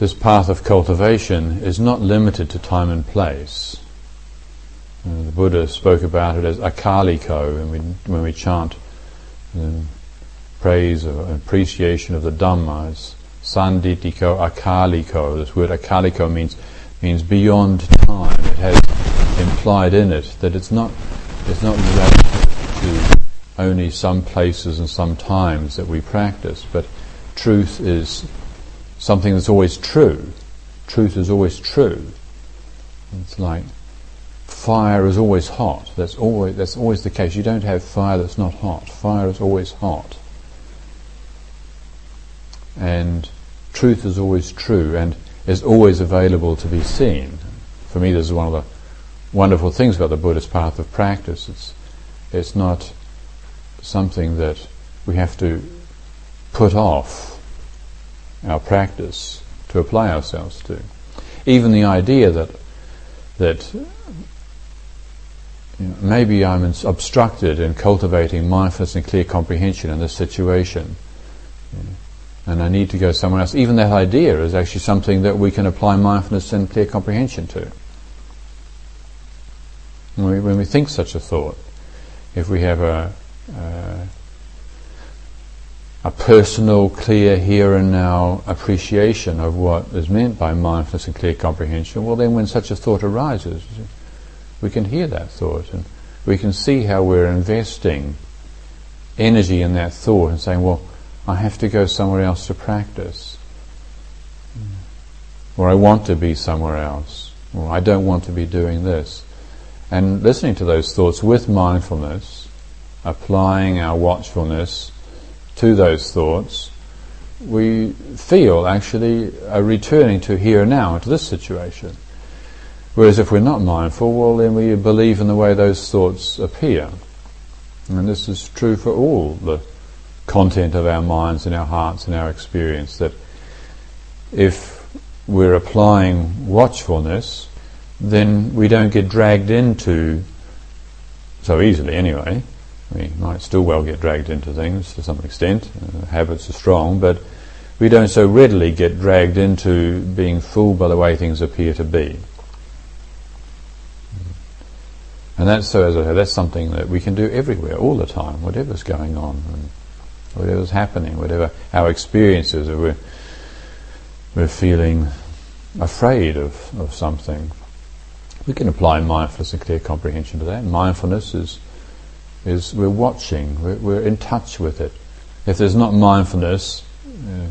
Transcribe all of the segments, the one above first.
this path of cultivation is not limited to time and place. The Buddha spoke about it as akaliko when we, when we chant praise or appreciation of the Dhamma as sanditiko akaliko. This word akaliko means means beyond time. It has implied in it that it's not it's not related to only some places and some times that we practice, but truth is something that's always true. Truth is always true. It's like fire is always hot. That's always that's always the case. You don't have fire that's not hot. Fire is always hot. And truth is always true and is always available to be seen. For me, this is one of the wonderful things about the Buddhist path of practice. It's it's not something that we have to put off our practice to apply ourselves to. Even the idea that that you know, maybe I'm obstructed in cultivating mindfulness and clear comprehension in this situation, and I need to go somewhere else. Even that idea is actually something that we can apply mindfulness and clear comprehension to. When we, when we think such a thought, if we have a, uh, a personal, clear, here and now appreciation of what is meant by mindfulness and clear comprehension, well, then when such a thought arises, we can hear that thought and we can see how we're investing energy in that thought and saying, well, I have to go somewhere else to practice. Or I want to be somewhere else. Or I don't want to be doing this. And listening to those thoughts with mindfulness, applying our watchfulness to those thoughts, we feel actually a returning to here and now, to this situation. Whereas if we're not mindful, well then we believe in the way those thoughts appear. And this is true for all the content of our minds and our hearts and our experience, that if we're applying watchfulness, then we don't get dragged into, so easily anyway, we might still well get dragged into things to some extent, uh, habits are strong, but we don't so readily get dragged into being fooled by the way things appear to be. And that's so, as I said, that's something that we can do everywhere, all the time, whatever's going on. Whatever's happening, whatever our experiences, or we're, we're feeling afraid of, of something. We can apply mindfulness and clear comprehension to that. Mindfulness is, is we're watching, we're, we're in touch with it. If there's not mindfulness uh,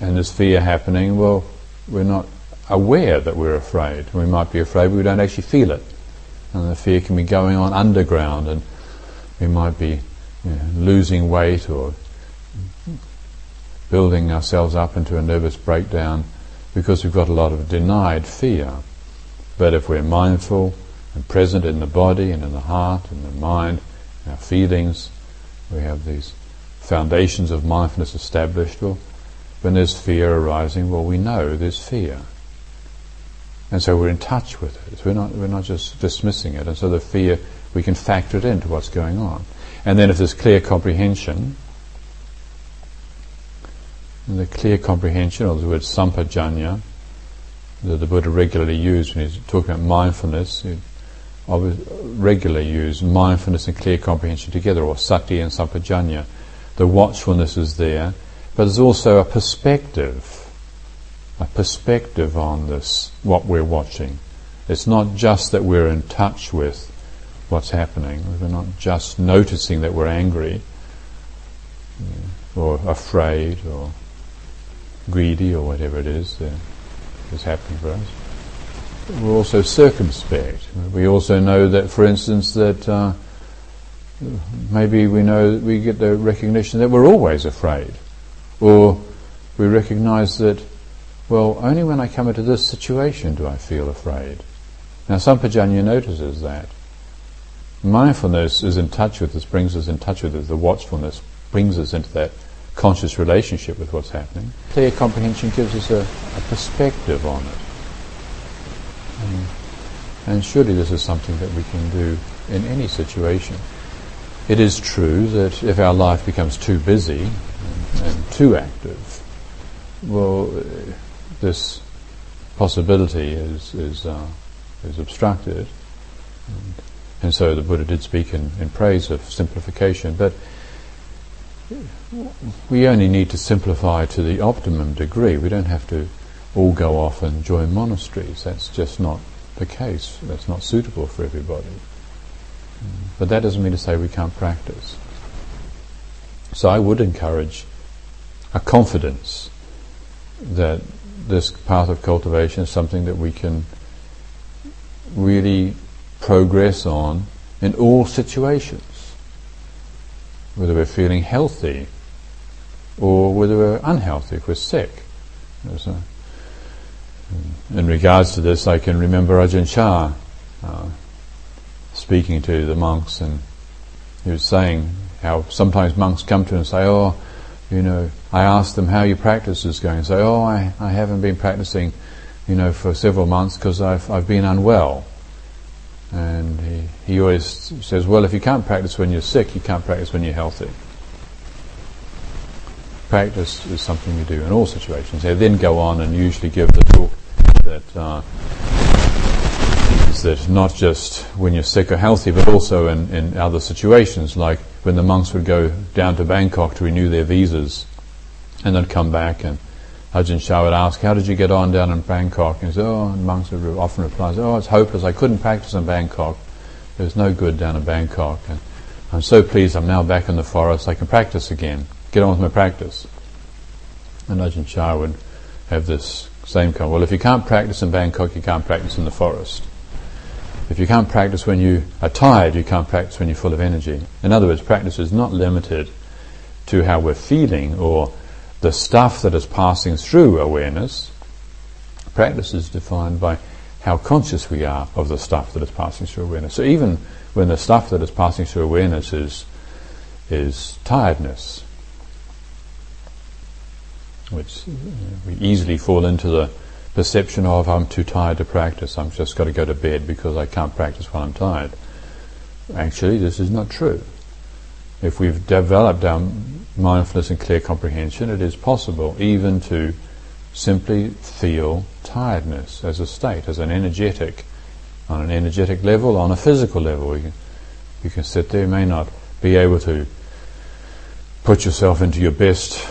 and there's fear happening, well, we're not aware that we're afraid. We might be afraid, but we don't actually feel it. And the fear can be going on underground, and we might be you know, losing weight or building ourselves up into a nervous breakdown because we've got a lot of denied fear. But if we're mindful and present in the body and in the heart and the mind, our feelings, we have these foundations of mindfulness established. Well, when there's fear arising, well, we know there's fear. And so we're in touch with it. We're not, we're not just dismissing it. And so the fear, we can factor it into what's going on. And then if there's clear comprehension, the clear comprehension, or the word sampajanya, that the Buddha regularly used when he's talking about mindfulness, he regularly use mindfulness and clear comprehension together, or sati and sampajanya. The watchfulness is there, but there's also a perspective, a perspective on this, what we're watching. It's not just that we're in touch with what's happening. We're not just noticing that we're angry or afraid or greedy or whatever it is that is happening for us. We're also circumspect. We also know that, for instance, that uh, maybe we know we get the recognition that we're always afraid, or we recognise that, well, only when I come into this situation do I feel afraid. Now, Sampajanya notices that. Mindfulness is in touch with us, brings us in touch with us. The watchfulness brings us into that conscious relationship with what's happening. Clear comprehension gives us a, a perspective on it. And, and surely this is something that we can do in any situation. It is true that if our life becomes too busy and, and too active, well, this possibility is is uh, is obstructed, and, and, so the Buddha did speak in, in praise of simplification. But we only need to simplify to the optimum degree. We don't have to all go off and join monasteries. That's just not the case. That's not suitable for everybody. But that doesn't mean to say we can't practice. So I would encourage a confidence that this path of cultivation is something that we can really progress on in all situations whether we're feeling healthy or whether we're unhealthy, if we're sick. A, in regards to this, I can remember Ajahn Chah uh, speaking to the monks, and he was saying how sometimes monks come to him and say, "Oh, you know, I ask them how your practice is going." And say, "Oh, I, I haven't been practicing, you know, for several months because I've I've been unwell." And he, he always says, well, if you can't practice when you're sick, you can't practice when you're healthy. Practice is something you do in all situations. They then go on and usually give the talk that uh, is that not just when you're sick or healthy, but also in, in other situations, like when the monks would go down to Bangkok to renew their visas and then come back and Ajahn Chah would ask, how did you get on down in Bangkok? And he said, oh, and monks would often reply, oh, it's hopeless. I couldn't practice in Bangkok. Was no good down in Bangkok. And I'm so pleased I'm now back in the forest. I can practice again. Get on with my practice. And Ajahn Chah would have this same kind. Well, if you can't practice in Bangkok, you can't practice in the forest. If you can't practice when you are tired, you can't practice when you're full of energy. In other words, practice is not limited to how we're feeling or the stuff that is passing through awareness, practice is defined by how conscious we are of the stuff that is passing through awareness. So even when the stuff that is passing through awareness is is tiredness, which uh, we easily fall into the perception of I'm too tired to practice. I'm just got to go to bed because I can't practice while I'm tired. Actually, this is not true. If we've developed our mindfulness and clear comprehension, it is possible even to simply feel tiredness as a state, as an energetic, on an energetic level, on a physical level. You can, you can sit there, you may not be able to put yourself into your best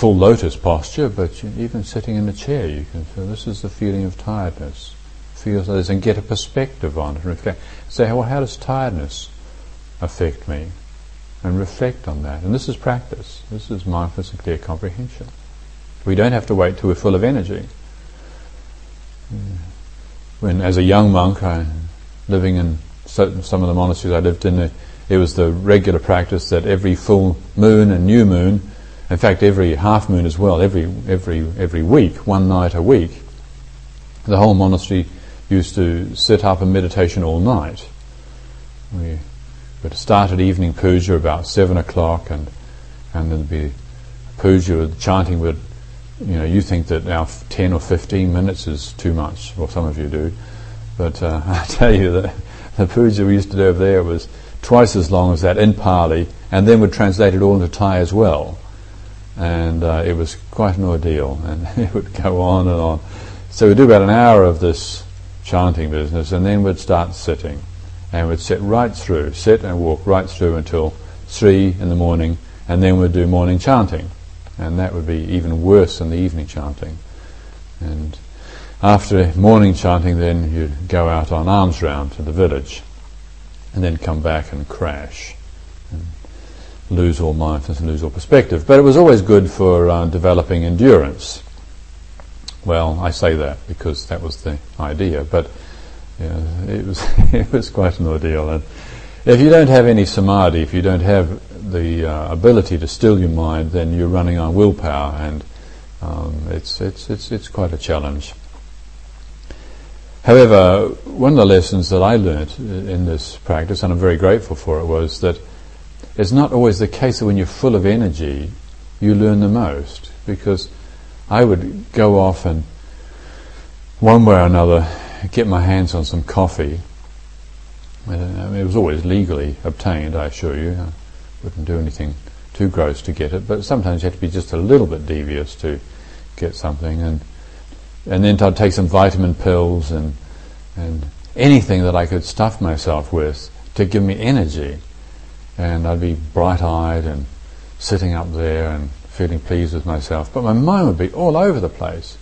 full lotus posture, but even sitting in a chair, you can feel this is the feeling of tiredness. Feel this and get a perspective on it and reflect. Say, well, how does tiredness affect me? and reflect on that. And this is practice. This is mindfulness and clear comprehension. We don't have to wait till we're full of energy. When, as a young monk, I, living in certain, some of the monasteries I lived in, it was the regular practice that every full moon and new moon, in fact, every half moon as well, every every every week, one night a week, the whole monastery used to sit up in meditation all night. We would start at evening puja about seven o'clock, and and there'd be puja chanting would, you know, you think that now ten or fifteen minutes is too much, or some of you do, but uh, I tell you that the puja we used to do over there was twice as long as that in Pali, and then would translate it all into Thai as well, and uh, it was quite an ordeal, and it would go on and on. So we'd do about an hour of this chanting business, and then we'd start sitting and we'd sit right through, sit and walk right through until three in the morning, and then we'd do morning chanting, and that would be even worse than the evening chanting. And after morning chanting, then you'd go out on alms round to the village, and then come back and crash, lose all mindfulness and lose all perspective. But it was always good for uh, developing endurance. Well, I say that because that was the idea, but it was it was quite an ordeal. And if you don't have any samadhi, if you don't have the uh, ability to still your mind, then you're running on willpower, and um, it's it's it's it's quite a challenge. However, one of the lessons that I learnt in this practice, and I'm very grateful for it, was that it's not always the case that when you're full of energy, you learn the most. Because I would go off and one way or another get my hands on some coffee. I it was always legally obtained, I assure you. I wouldn't do anything too gross to get it, but sometimes you have to be just a little bit devious to get something. And and then I'd take some vitamin pills and and anything that I could stuff myself with to give me energy. And I'd be bright-eyed and sitting up there and feeling pleased with myself. But my mind would be all over the place.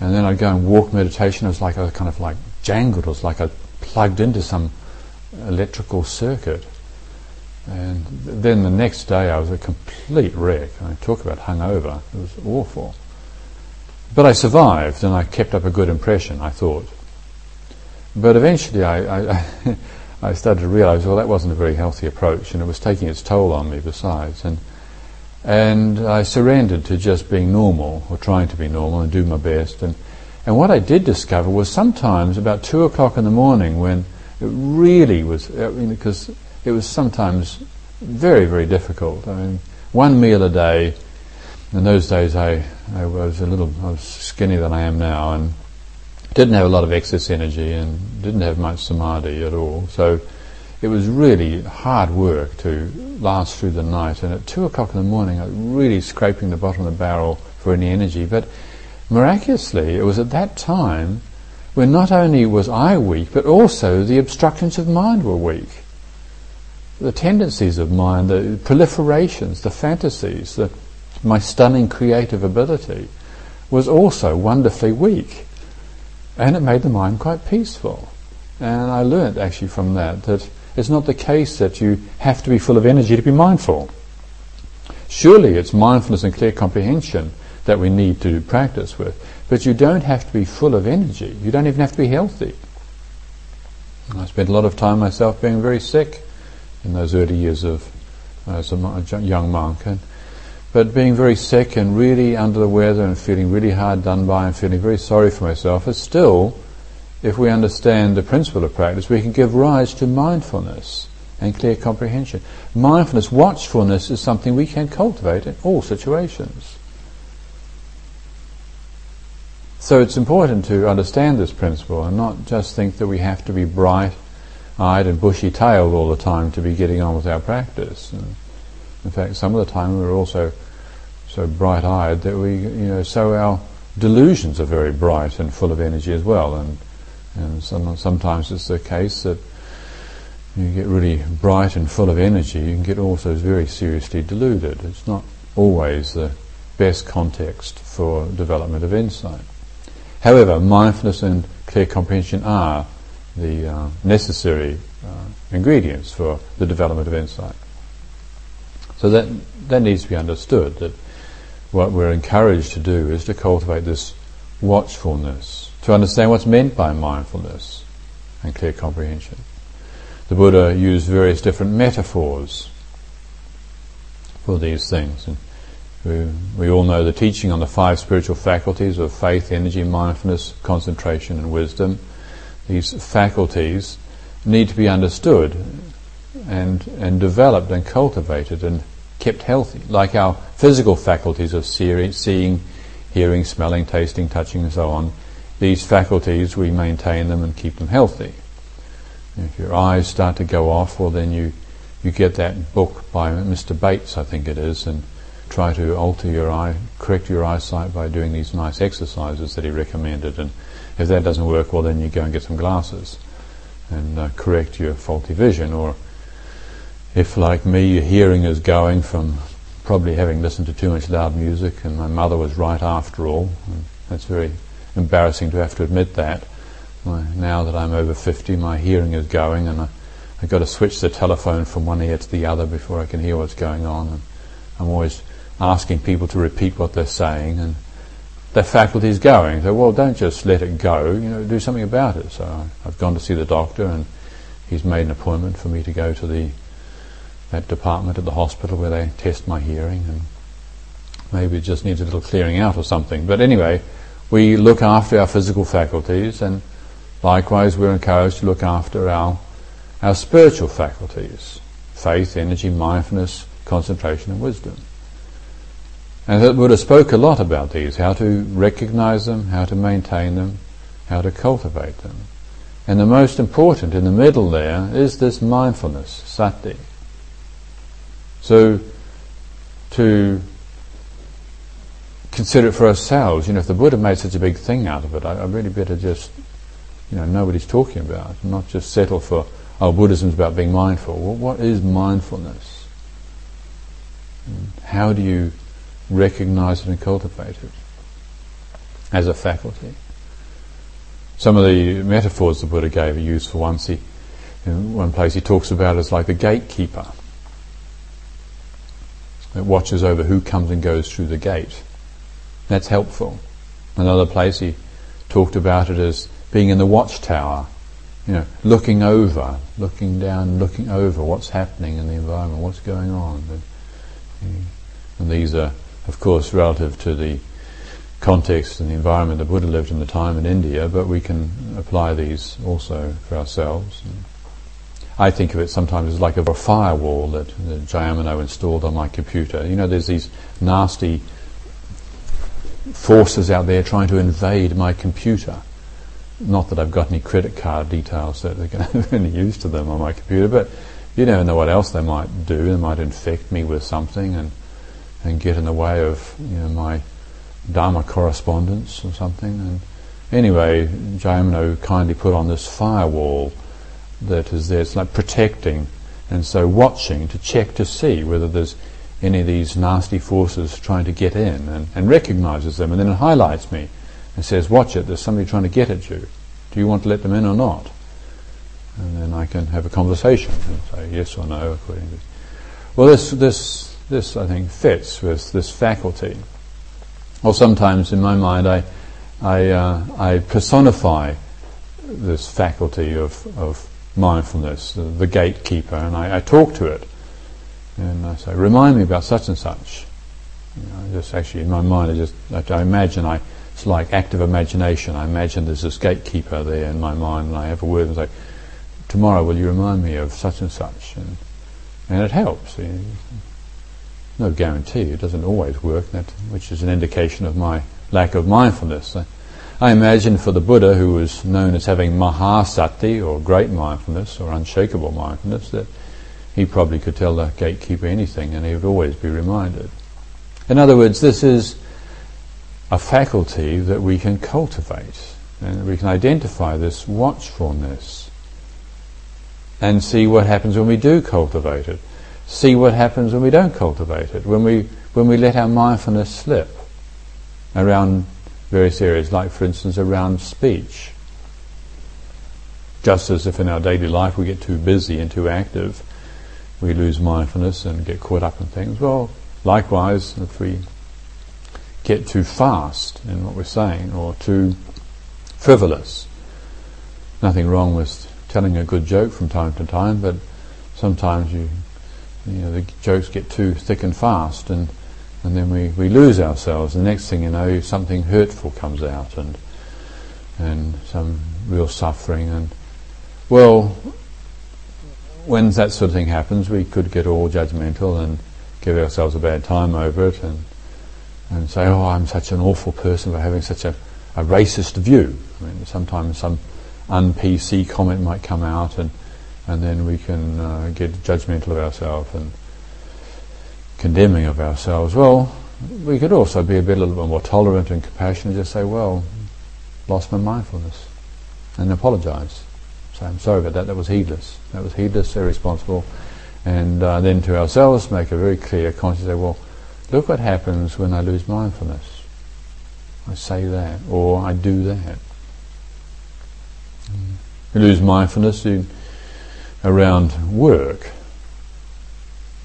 And then I'd go and walk meditation. It was like I was kind of like jangled. It was like I plugged into some electrical circuit. And then the next day I was a complete wreck. I talk about hungover. It was awful. But I survived and I kept up a good impression, I thought. But eventually I, I, I started to realize, well, that wasn't a very healthy approach and it was taking its toll on me besides. And, and I surrendered to just being normal or trying to be normal and do my best. And, and what I did discover was sometimes about two o'clock in the morning when it really was, I mean, because it was sometimes very, very difficult. I mean, one meal a day. In those days, I, I was a little, I was skinnier than I am now, and didn't have a lot of excess energy and didn't have much samadhi at all. So it was really hard work to last through the night. And at two o'clock in the morning, I was really scraping the bottom of the barrel for any energy. But miraculously, it was at that time when not only was I weak, but also the obstructions of mind were weak. The tendencies of mind, the proliferations, the fantasies, the, my stunning creative ability was also wonderfully weak. And it made the mind quite peaceful. And I learned actually from that that it's not the case that you have to be full of energy to be mindful. Surely it's mindfulness and clear comprehension that we need to practice with. But you don't have to be full of energy. You don't even have to be healthy. I spent a lot of time myself being very sick in those early years of as a young monk. And but being very sick and really under the weather and feeling really hard done by and feeling very sorry for myself is still, if we understand the principle of practice, we can give rise to mindfulness and clear comprehension. Mindfulness, watchfulness is something we can cultivate in all situations. So it's important to understand this principle and not just think that we have to be bright-eyed and bushy-tailed all the time to be getting on with our practice. And in fact, some of the time we're also so bright-eyed that we, you know, so our delusions are very bright and full of energy as well. And and some, sometimes it's the case that you get really bright and full of energy. You can get also very seriously deluded. It's not always the best context for development of insight. However, mindfulness and clear comprehension are the uh, necessary uh, ingredients for the development of insight. So that that needs to be understood. That what we're encouraged to do is to cultivate this watchfulness, to understand what's meant by mindfulness and clear comprehension. The Buddha used various different metaphors for these things. And we, we all know the teaching on the five spiritual faculties of faith, energy, mindfulness, concentration, and wisdom. These faculties need to be understood and, and developed and cultivated and kept healthy, like our physical faculties of seeing, hearing, smelling, tasting, touching, and so on. These faculties, we maintain them and keep them healthy. If your eyes start to go off, well, then you, you get that book by Mr. Bates, I think it is, and try to alter your eye, correct your eyesight by doing these nice exercises that he recommended. And if that doesn't work, well, then you go and get some glasses and uh, correct your faulty vision. Or if, like me, your hearing is going from probably having listened to too much loud music, and my mother was right after all, that's very embarrassing to have to admit that. Now that I'm over 50, my hearing is going, and I, have got to switch the telephone from one ear to the other before I can hear what's going on. And I'm always asking people to repeat what they're saying, and their faculty is going. So, well, don't just let it go, you know, do something about it. So I've gone to see the doctor, and he's made an appointment for me to go to the that department at the hospital where they test my hearing, and maybe it just needs a little clearing out or something. But anyway, we look after our physical faculties, and likewise we're encouraged to look after our our spiritual faculties: faith, energy, mindfulness, concentration, and wisdom. And the Buddha spoke a lot about these: how to recognize them, how to maintain them, how to cultivate them. And the most important in the middle there is this mindfulness, sati. So, to consider it for ourselves. You know, if the Buddha made such a big thing out of it, I, I really better just, you know, know what he's talking about, not just settle for, oh, Buddhism's about being mindful. Well, what is mindfulness? How do you recognize it and cultivate it as a faculty? Some of the metaphors the Buddha gave are useful ones. He, in one place he talks about it as like the gatekeeper that watches over who comes and goes through the gate. That's helpful. Another place he talked about it as being in the watchtower, you know, looking over, looking down, looking over what's happening in the environment, what's going on. And, and these are, of course, relative to the context and the environment the Buddha lived in the time in India, but we can apply these also for ourselves. I think of it sometimes as like a firewall that, that installed on my computer. You know, there's these nasty forces out there trying to invade my computer. Not that I've got any credit card details that are going to have any use to them on my computer, but you never know what else they might do. They might infect me with something and and get in the way of you know, my Dharma correspondence or something. And anyway, Jayamano kindly put on this firewall that is there. It's like protecting and so watching to check to see whether there's any of these nasty forces trying to get in and, and recognizes them and then it highlights me and says, watch it, there's somebody trying to get at you. Do you want to let them in or not? And then I can have a conversation and say yes or no according to. Well, this this this I think fits with this faculty. Or sometimes in my mind I I uh, I personify this faculty of of mindfulness, the, the gatekeeper, and I, I talk to it and I say, remind me about such and such. You know, just actually in my mind, I just I imagine I it's like active imagination. I imagine there's this gatekeeper there in my mind, and I have a word and say, tomorrow will you remind me of such and such, and and it helps. You know, no guarantee; it doesn't always work. That which is an indication of my lack of mindfulness. I, I imagine for the Buddha, who was known as having mahasati, or great mindfulness, or unshakable mindfulness, that he probably could tell the gatekeeper anything and he would always be reminded. In other words, this is a faculty that we can cultivate and we can identify this watchfulness and see what happens when we do cultivate it. See what happens when we don't cultivate it, when we, when we let our mindfulness slip around various areas, like for instance around speech. Just as if in our daily life we get too busy and too active, we lose mindfulness and get caught up in things. Well, likewise, if we get too fast in what we're saying or too frivolous, nothing wrong with telling a good joke from time to time, but sometimes you, you know, the jokes get too thick and fast, and and then we, we lose ourselves. The next thing you know, something hurtful comes out, and and some real suffering, and well, when that sort of thing happens, we could get all judgmental and give ourselves a bad time over it and and say, oh, I'm such an awful person for having such a, a racist view. I mean, sometimes some un-PC comment might come out and and then we can uh, get judgmental of ourselves and condemning of ourselves. Well, we could also be a bit a little bit more tolerant and compassionate and just say, well, lost my mindfulness and apologize. Say, I'm sorry about that, that was heedless. That was heedless, irresponsible. And uh, then to ourselves make a very clear conscious, say, well, look what happens when I lose mindfulness. I say that, or I do that. You lose mindfulness you, around work,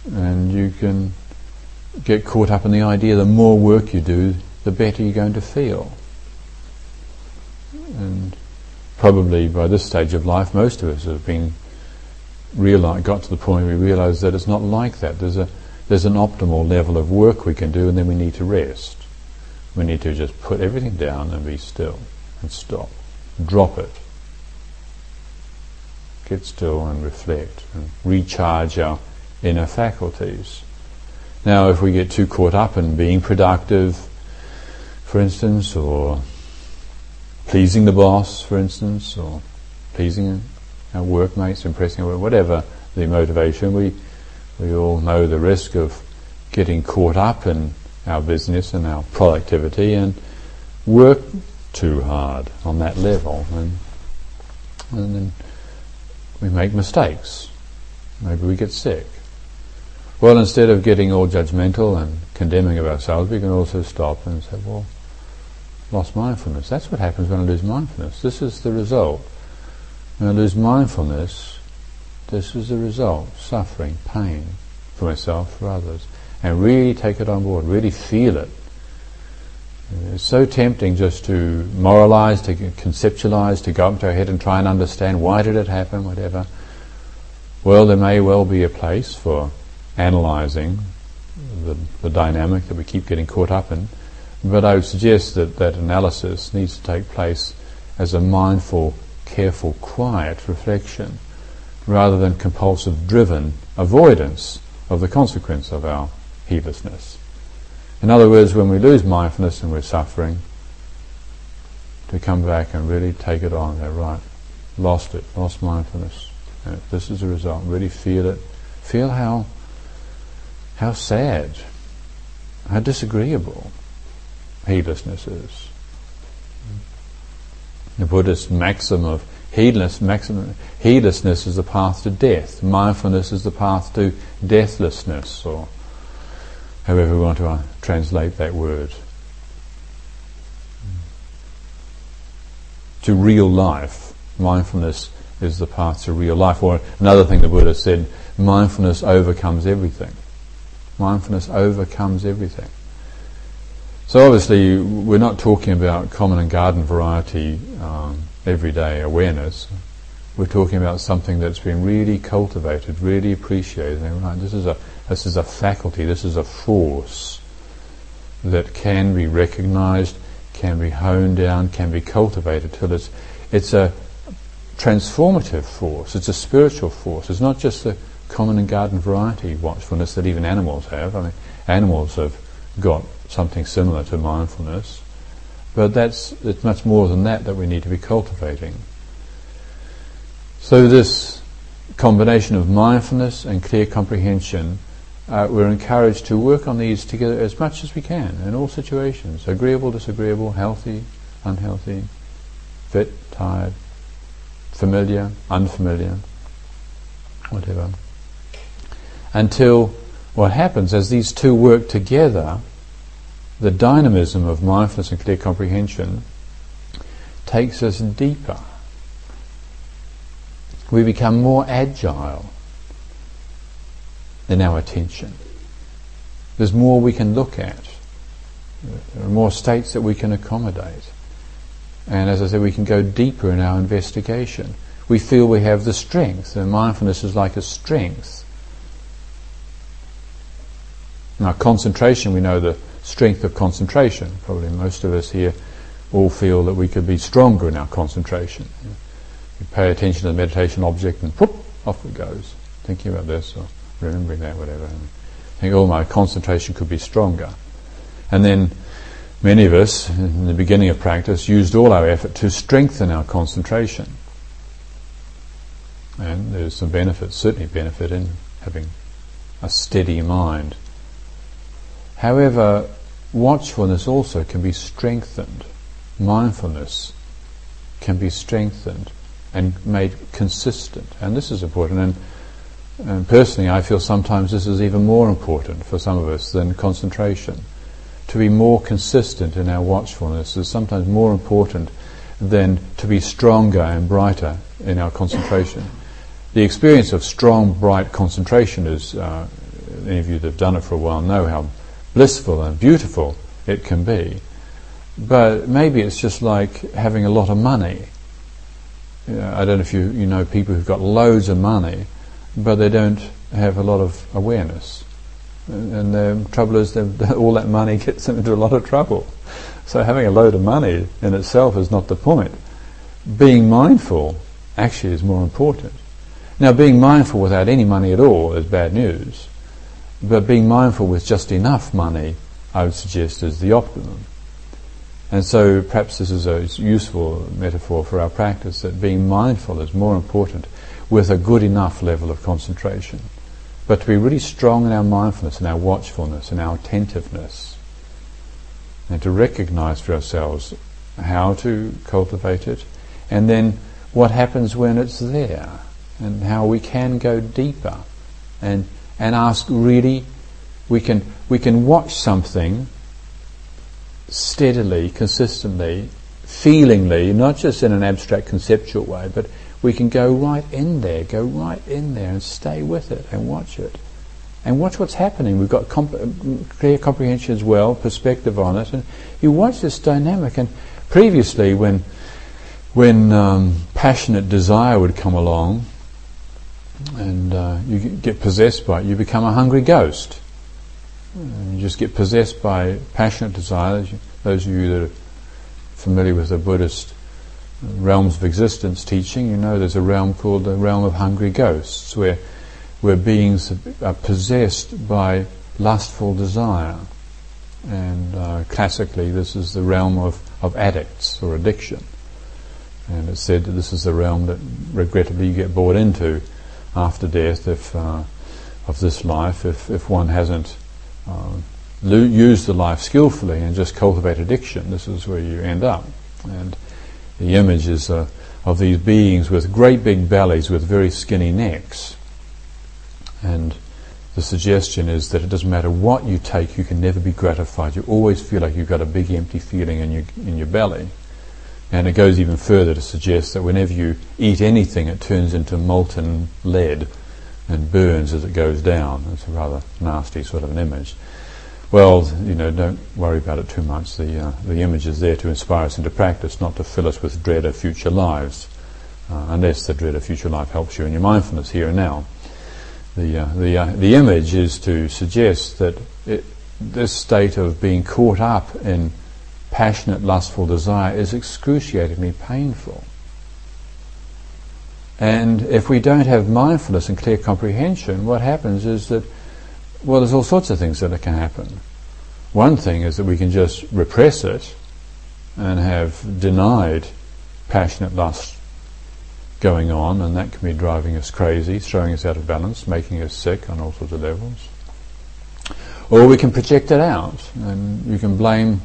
and you can get caught up in the idea the more work you do, the better you're going to feel. And probably by this stage of life, most of us have been realize, got to the point where we realize that it's not like that. There's a there's an optimal level of work we can do, and then we need to rest. We need to just put everything down and be still and stop, drop it, get still and reflect and recharge our inner faculties. Now, if we get too caught up in being productive, for instance, or pleasing the boss, for instance, or pleasing our workmates, impressing our whatever the motivation, we we all know the risk of getting caught up in our business and our productivity and work too hard on that level. And, and then we make mistakes. Maybe we get sick. Well, instead of getting all judgmental and condemning of ourselves, we can also stop and say, well, lost mindfulness. That's what happens when I lose mindfulness. This is the result. When I lose mindfulness, this is the result. Suffering, pain for myself, for others. And really take it on board, really feel it. It's so tempting just to moralize, to conceptualize, to go up to our head and try and understand why did it happen, whatever. Well, there may well be a place for analysing the, the dynamic that we keep getting caught up in. But I would suggest that that analysis needs to take place as a mindful, careful, quiet reflection rather than compulsive, driven avoidance of the consequence of our heedlessness. In other words, when we lose mindfulness and we're suffering, to come back and really take it on. Go, right, lost it, lost mindfulness. Uh, this is the result. Really feel it. Feel how how sad, how disagreeable heedlessness is. The Buddhist maxim of heedless, maxim, heedlessness is the path to death. Mindfulness is the path to deathlessness, or however we want to uh, translate that word. To real life, mindfulness is the path to real life. Or another thing the Buddha said, mindfulness overcomes everything. Mindfulness overcomes everything. So obviously, we're not talking about common and garden variety um, everyday awareness. We're talking about something that's been really cultivated, really appreciated. And right, this is a this is a faculty, this is a force that can be recognized, can be honed down, can be cultivated till it's it's a transformative force. It's a spiritual force. It's not just the common and garden variety watchfulness that even animals have. I mean, animals have got something similar to mindfulness, but that's it's much more than that that we need to be cultivating. So this combination of mindfulness and clear comprehension, uh, we're encouraged to work on these together as much as we can in all situations: agreeable, disagreeable, healthy, unhealthy, fit, tired, familiar, unfamiliar, whatever until what happens as these two work together, the dynamism of mindfulness and clear comprehension takes us deeper. We become more agile in our attention. There's more we can look at. More states that we can accommodate. And as I said, we can go deeper in our investigation. We feel we have the strength, and mindfulness is like a strength now, concentration, we know the strength of concentration. Probably most of us here all feel that we could be stronger in our concentration. You pay attention to the meditation object and whoop, off it goes. Thinking about this or remembering that, whatever. And think, oh, my concentration could be stronger. And then many of us, in the beginning of practice, used all our effort to strengthen our concentration. And there's some benefits, certainly benefit in having a steady mind. However, watchfulness also can be strengthened. Mindfulness can be strengthened and made consistent. And this is important. And, and, personally, I feel sometimes this is even more important for some of us than concentration. To be more consistent in our watchfulness is sometimes more important than to be stronger and brighter in our concentration. The experience of strong, bright concentration is, uh, any of you that have done it for a while know how blissful and beautiful it can be. But maybe it's just like having a lot of money. I don't know if you, you know people who've got loads of money, but they don't have a lot of awareness. And the trouble is all that money gets them into a lot of trouble. So having a load of money in itself is not the point. Being mindful actually is more important. Now, being mindful without any money at all is bad news. But being mindful with just enough money, I would suggest, is the optimum. And so perhaps this is a useful metaphor for our practice that being mindful is more important with a good enough level of concentration. But to be really strong in our mindfulness and our watchfulness and our attentiveness and to recognize for ourselves how to cultivate it, and then what happens when it's there, and how we can go deeper, and and ask really, we can we can watch something steadily, consistently, feelingly, not just in an abstract conceptual way, but we can go right in there, go right in there and stay with it and watch it. And watch what's happening. We've got comp- clear comprehension as well, perspective on it, and you watch this dynamic. And previously, when when um, passionate desire would come along, and uh, you get possessed by it, you become a hungry ghost. And you just get possessed by passionate desires. Those of you that are familiar with the Buddhist realms of existence teaching, you know there's a realm called the realm of hungry ghosts, where where beings are possessed by lustful desire. And uh, classically, this is the realm of, of addicts or addiction. And it's said that this is the realm that regrettably you get brought into after death if, uh, of this life if, if one hasn't uh, lo- used the life skillfully and just cultivate addiction. This is where you end up. And the image is uh, of these beings with great big bellies with very skinny necks. And the suggestion is that it doesn't matter what you take, you can never be gratified. You always feel like you've got a big empty feeling in your, in your belly. And it goes even further to suggest that whenever you eat anything, it turns into molten lead and burns as it goes down. It's a rather nasty sort of an image. Well, you know, don't worry about it too much. The, uh, the image is there to inspire us into practice, not to fill us with dread of future lives, uh, unless the dread of future life helps you in your mindfulness here and now. The, uh, the, uh, the image is to suggest that it, this state of being caught up in passionate, lustful desire is excruciatingly painful. And if we don't have mindfulness and clear comprehension, what happens is that, well, there's all sorts of things that can happen. One thing is that we can just repress it and have denied passionate lust going on, and that can be driving us crazy, throwing us out of balance, making us sick on all sorts of levels. Or we can project it out, and you can blame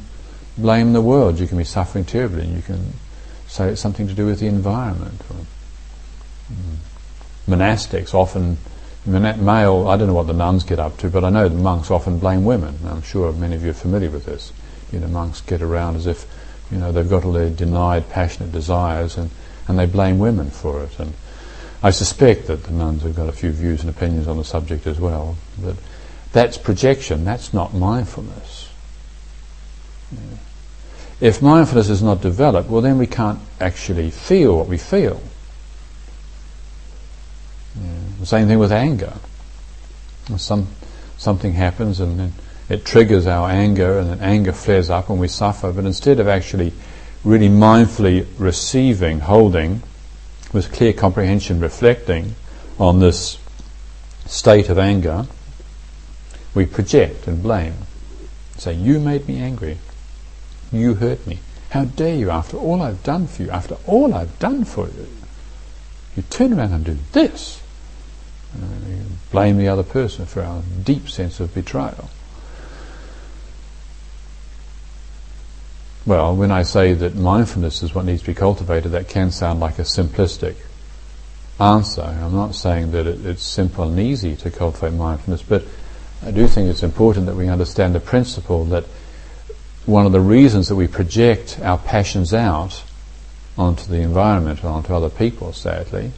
blame the world. You can be suffering terribly, and you can say it's something to do with the environment. Or, mm, monastics often, male, I don't know what the nuns get up to, but I know the monks often blame women. I'm sure many of you are familiar with this. You know, monks get around as if, you know, they've got all their denied passionate desires and, and they blame women for it. And I suspect that the nuns have got a few views and opinions on the subject as well. But that's projection, that's not mindfulness. If mindfulness is not developed, well, then we can't actually feel what we feel. The same thing with anger. Some, something happens and then it triggers our anger, and then anger flares up and we suffer. But instead of actually really mindfully receiving, holding, with clear comprehension, reflecting on this state of anger, we project and blame. Say, You made me angry. You hurt me. How dare you, after all I've done for you, after all I've done for you, you turn around and do this. Uh, you blame the other person for our deep sense of betrayal. Well, when I say that mindfulness is what needs to be cultivated, that can sound like a simplistic answer. I'm not saying that it, it's simple and easy to cultivate mindfulness, but I do think it's important that we understand the principle that one of the reasons that we project our passions out onto the environment or onto other people, sadly,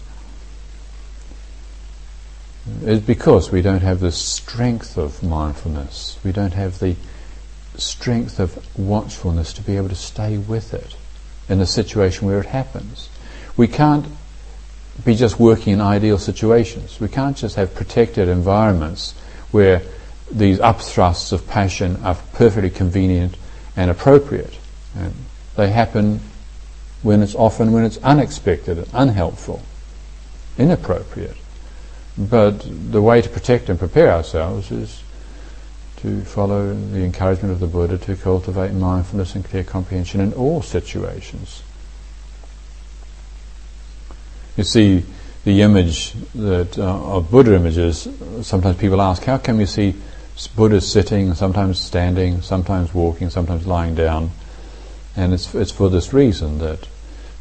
is because we don't have the strength of mindfulness. We don't have the strength of watchfulness to be able to stay with it in a situation where it happens. We can't be just working in ideal situations. We can't just have protected environments where these upthrusts of passion are perfectly convenient and appropriate. And they happen when it's often when it's unexpected and unhelpful, inappropriate. But the way to protect and prepare ourselves is to follow the encouragement of the Buddha to cultivate mindfulness and clear comprehension in all situations. You see, the image that uh, of Buddha images, sometimes people ask, how can we see Buddha's sitting, sometimes standing, sometimes walking, sometimes lying down, and it's it's for this reason that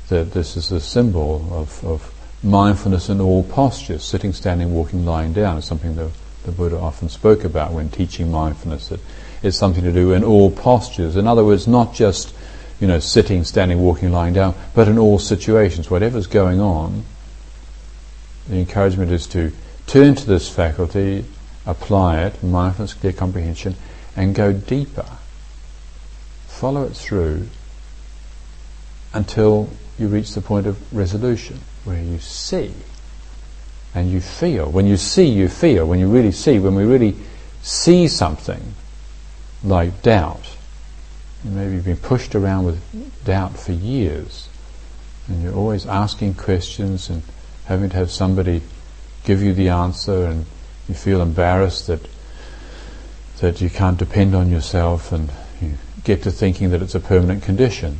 that this is a symbol of, of mindfulness in all postures, sitting, standing, walking, lying down is something that the Buddha often spoke about when teaching mindfulness. That it's something to do in all postures. In other words, not just you know sitting, standing, walking, lying down, but in all situations, whatever's going on. The encouragement is to turn to this faculty, apply it, mindfulness, clear comprehension, and go deeper. Follow it through until you reach the point of resolution, where you see and you feel. When you see, you feel. When you really see, when we really see something like doubt, maybe you've been pushed around with doubt for years, and you're always asking questions and having to have somebody give you the answer, and you feel embarrassed that that you can't depend on yourself, and you get to thinking that it's a permanent condition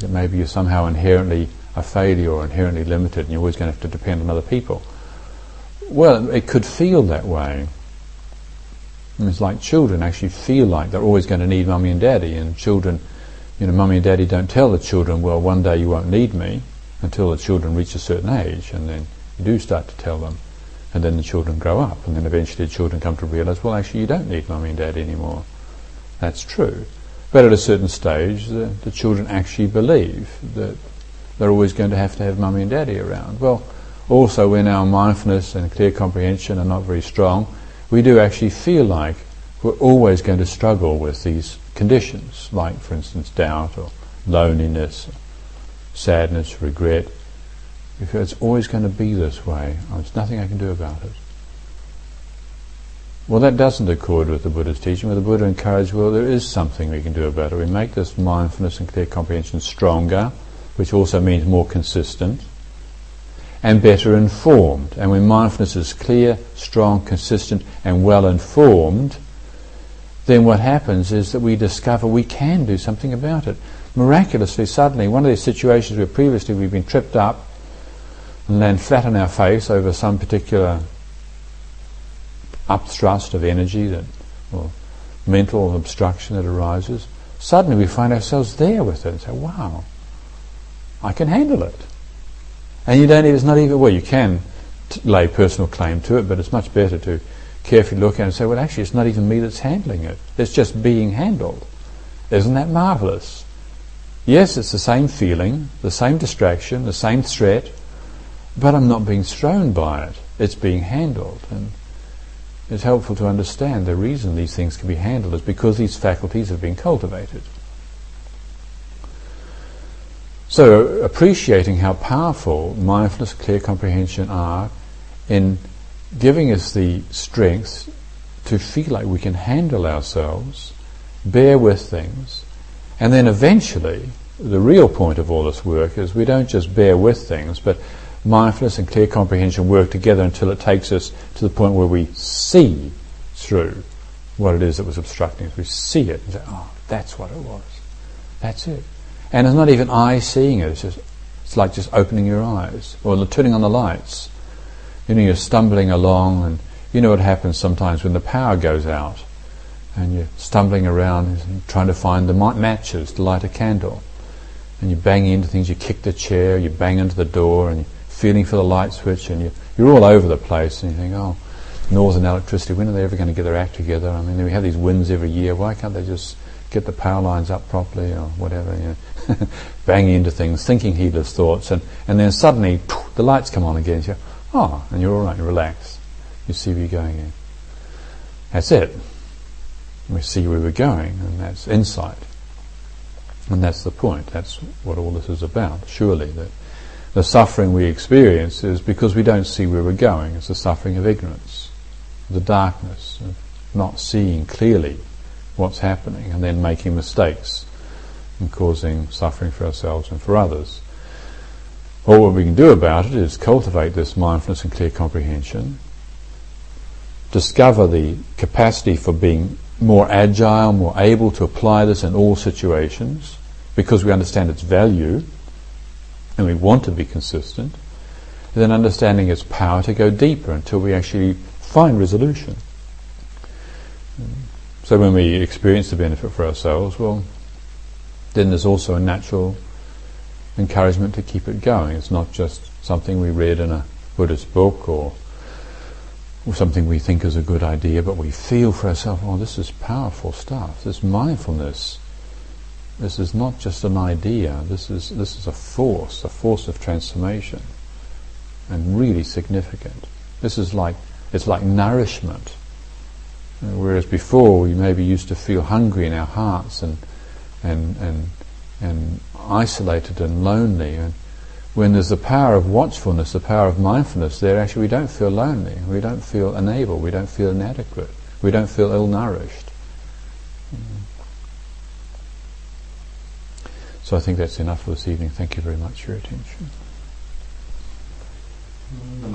that maybe you're somehow inherently a failure or inherently limited and you're always going to have to depend on other people. Well, it could feel that way. it's like children actually feel like they're always going to need mummy and daddy, and children, you know, mummy and daddy don't tell the children, well, one day you won't need me, until the children reach a certain age, and then you do start to tell them, and then the children grow up, and then eventually the children come to realize, well, actually, you don't need mummy and daddy anymore. That's true. But at a certain stage, the, the children actually believe that they're always going to have to have mummy and daddy around. Well, also when our mindfulness and clear comprehension are not very strong, we do actually feel like we're always going to struggle with these conditions, like, for instance, doubt or loneliness, sadness, regret. It's always going to be this way. Oh, there's nothing I can do about it. Well, that doesn't accord with the Buddha's teaching, where the Buddha encouraged, well, there is something we can do about it. We make this mindfulness and clear comprehension stronger, which also means more consistent, and better informed. And when mindfulness is clear, strong, consistent, and well informed, then what happens is that we discover we can do something about it. Miraculously, suddenly, one of these situations where previously we've been tripped up and land flat on our face over some particular upthrust of energy that, or mental obstruction that arises, suddenly we find ourselves there with it and say, wow, I can handle it. And you don't, even, it's not even, well, you can t- lay personal claim to it, but it's much better to carefully look at it and say, well, actually, it's not even me that's handling it. It's just being handled. Isn't that marvelous? Yes, it's the same feeling, the same distraction, the same threat, but I'm not being thrown by it. It's being handled. And it's helpful to understand the reason these things can be handled is because these faculties have been cultivated. So, appreciating how powerful mindfulness, clear comprehension are in giving us the strength to feel like we can handle ourselves, bear with things, and then eventually, the real point of all this work is we don't just bear with things, but mindfulness and clear comprehension work together until it takes us to the point where we see through what it is that was obstructing us. We see it and say, oh, that's what it was. That's it. And it's not even I seeing it, it's just it's like just opening your eyes or turning on the lights. You know, you're stumbling along and you know what happens sometimes when the power goes out and you're stumbling around trying to find the matches to light a candle. And you bang into things, you kick the chair, you bang into the door, and feeling for the light switch, and you, you're all over the place, and you think, oh, Northern Electricity, when are they ever going to get their act together? I mean, we have these winds every year. Why can't they just get the power lines up properly, or whatever? You know, banging into things, thinking heedless thoughts, and, and then suddenly the lights come on again. You go, oh, and you're all right. You relax. You see where you're going in. That's it. We see where we're going, and that's insight. And that's the point. That's what all this is about. Surely that the suffering we experience is because we don't see where we're going. It's the suffering of ignorance, the darkness, of not seeing clearly what's happening and then making mistakes and causing suffering for ourselves and for others. All what we can do about it is cultivate this mindfulness and clear comprehension, discover the capacity for being more agile, more able to apply this in all situations because we understand its value and we want to be consistent, then understanding its power to go deeper until we actually find resolution. So when we experience the benefit for ourselves, well, then there's also a natural encouragement to keep it going. It's not just something we read in a Buddhist book or, or something we think is a good idea, but we feel for ourselves, oh, this is powerful stuff. This mindfulness. This is not just an idea. This is this is a force, a force of transformation, and really significant. This is like it's like nourishment. Whereas before we maybe used to feel hungry in our hearts and and and and isolated and lonely. And when there's the power of watchfulness, the power of mindfulness, there actually we don't feel lonely. We don't feel unable. We don't feel inadequate. We don't feel ill-nourished. So I think that's enough for this evening. Thank you very much for your attention. မ